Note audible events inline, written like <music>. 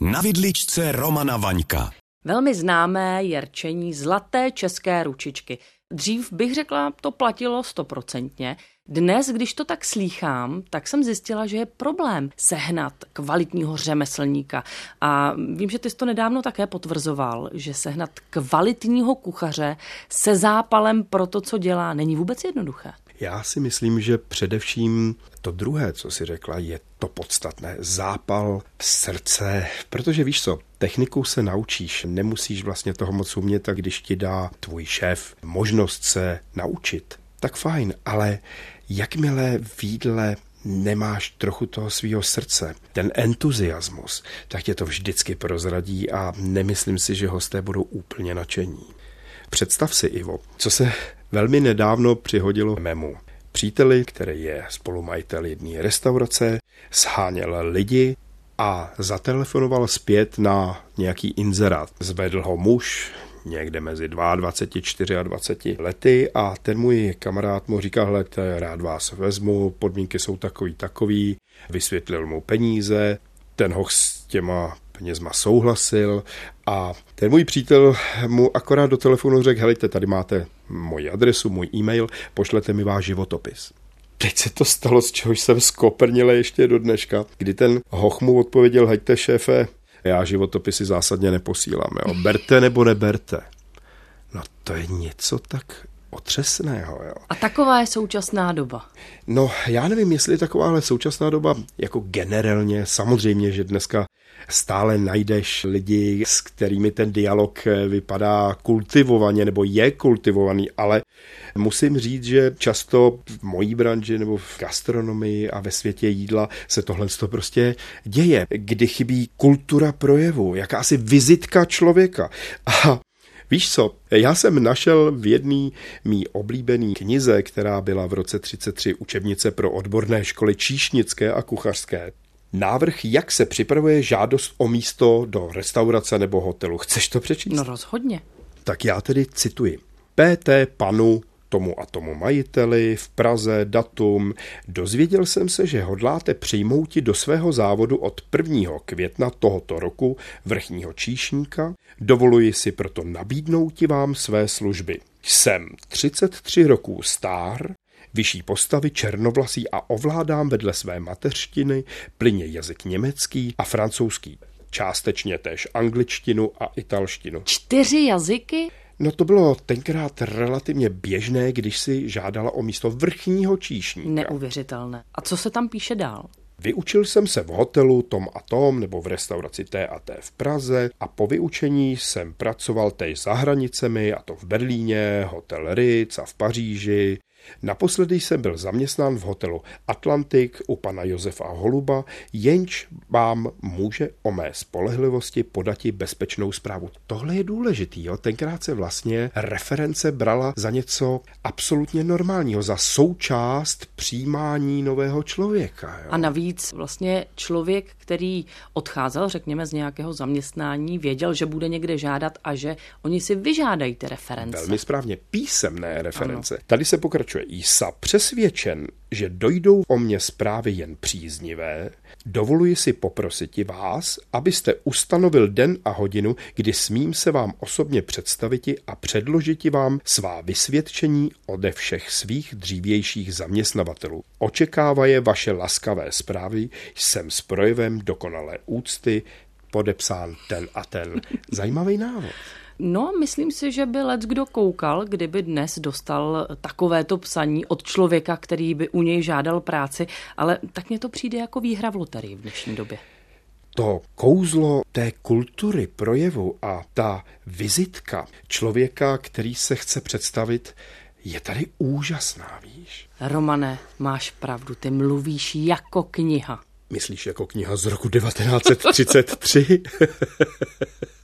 Na vidličce Romana Vaňka. Velmi známé je rčení zlaté české ručičky. Dřív bych řekla, to platilo stoprocentně. Dnes, když to tak slýchám, tak jsem zjistila, že je problém sehnat kvalitního řemeslníka. A vím, že ty jsi to nedávno také potvrzoval, že sehnat kvalitního kuchaře se zápalem pro to, co dělá, není vůbec jednoduché. Já si myslím, že především to druhé, co si řekla, je to podstatné. Zápal srdce, protože víš co, technikou se naučíš, nemusíš vlastně toho moc umět a když ti dá tvůj šéf možnost se naučit, tak fajn, ale jakmile v jídle nemáš trochu toho svého srdce, ten entuziasmus, tak tě to vždycky prozradí a nemyslím si, že hosté budou úplně nadšení. Představ si, Ivo, co se velmi nedávno přihodilo mému příteli, který je spolumajitel jedné restaurace, sháněl lidi a zatelefonoval zpět na nějaký inzerát. Zvedl ho muž, někde mezi 22 a 24 lety a ten můj kamarád mu říkal, hle, rád vás vezmu, podmínky jsou takový takový, vysvětlil mu peníze, ten hoch s těma penězma souhlasil a ten můj přítel mu akorát do telefonu řekl, helejte, tady máte moji adresu, můj e-mail, pošlete mi váš životopis. Teď se to stalo, z čehož jsem skoprnil ještě do dneška, kdy ten hoch mu odpověděl, hejte šéfe, já životopisy zásadně neposílám, jo. <laughs> berte nebo neberte. No to je něco tak otřesného. Jo. A taková je současná doba. No, já nevím, jestli takováhle současná doba, jako generálně, samozřejmě, že dneska stále najdeš lidi, s kterými ten dialog vypadá kultivovaně nebo je kultivovaný, ale musím říct, že často v mojí branži nebo v gastronomii a ve světě jídla se tohle to prostě děje, kdy chybí kultura projevu, jakási vizitka člověka. A Víš co, já jsem našel v jedné mý oblíbený knize, která byla v roce 33 učebnice pro odborné školy číšnické a kuchařské. Návrh, jak se připravuje žádost o místo do restaurace nebo hotelu. Chceš to přečíst? No rozhodně. Tak já tedy cituji. PT panu tomu a tomu majiteli, v Praze, datum. Dozvěděl jsem se, že hodláte přijmouti do svého závodu od 1. května tohoto roku vrchního číšníka. Dovoluji si proto nabídnout vám své služby. Jsem 33 roků stár, vyšší postavy, černovlasý a ovládám vedle své mateřštiny plyně jazyk německý a francouzský. Částečně též angličtinu a italštinu. Čtyři jazyky? No to bylo tenkrát relativně běžné, když si žádala o místo vrchního číšníka. Neuvěřitelné. A co se tam píše dál? Vyučil jsem se v hotelu Tom a Tom nebo v restauraci T a T v Praze a po vyučení jsem pracoval též za hranicemi a to v Berlíně, hotel Ritz a v Paříži, Naposledy jsem byl zaměstnán v hotelu Atlantik u pana Josefa Holuba, jenž vám může o mé spolehlivosti podati bezpečnou zprávu. Tohle je důležitý, jo? tenkrát se vlastně reference brala za něco absolutně normálního, za součást přijímání nového člověka. Jo? A navíc vlastně člověk, který odcházel, řekněme, z nějakého zaměstnání, věděl, že bude někde žádat a že oni si vyžádají ty reference. Velmi správně, písemné reference. Ano. Tady se pokračuje pokračuje Isa, přesvědčen, že dojdou o mě zprávy jen příznivé, dovoluji si poprosit i vás, abyste ustanovil den a hodinu, kdy smím se vám osobně představiti a předložiti vám svá vysvědčení ode všech svých dřívějších zaměstnavatelů. Očekávaje vaše laskavé zprávy, jsem s projevem dokonalé úcty podepsán ten a ten. Zajímavý návod. No, myslím si, že by let kdo koukal, kdyby dnes dostal takovéto psaní od člověka, který by u něj žádal práci, ale tak mně to přijde jako výhra v loterii v dnešní době to kouzlo té kultury projevu a ta vizitka člověka, který se chce představit, je tady úžasná, víš? Romane, máš pravdu, ty mluvíš jako kniha. Myslíš jako kniha z roku 1933? <laughs>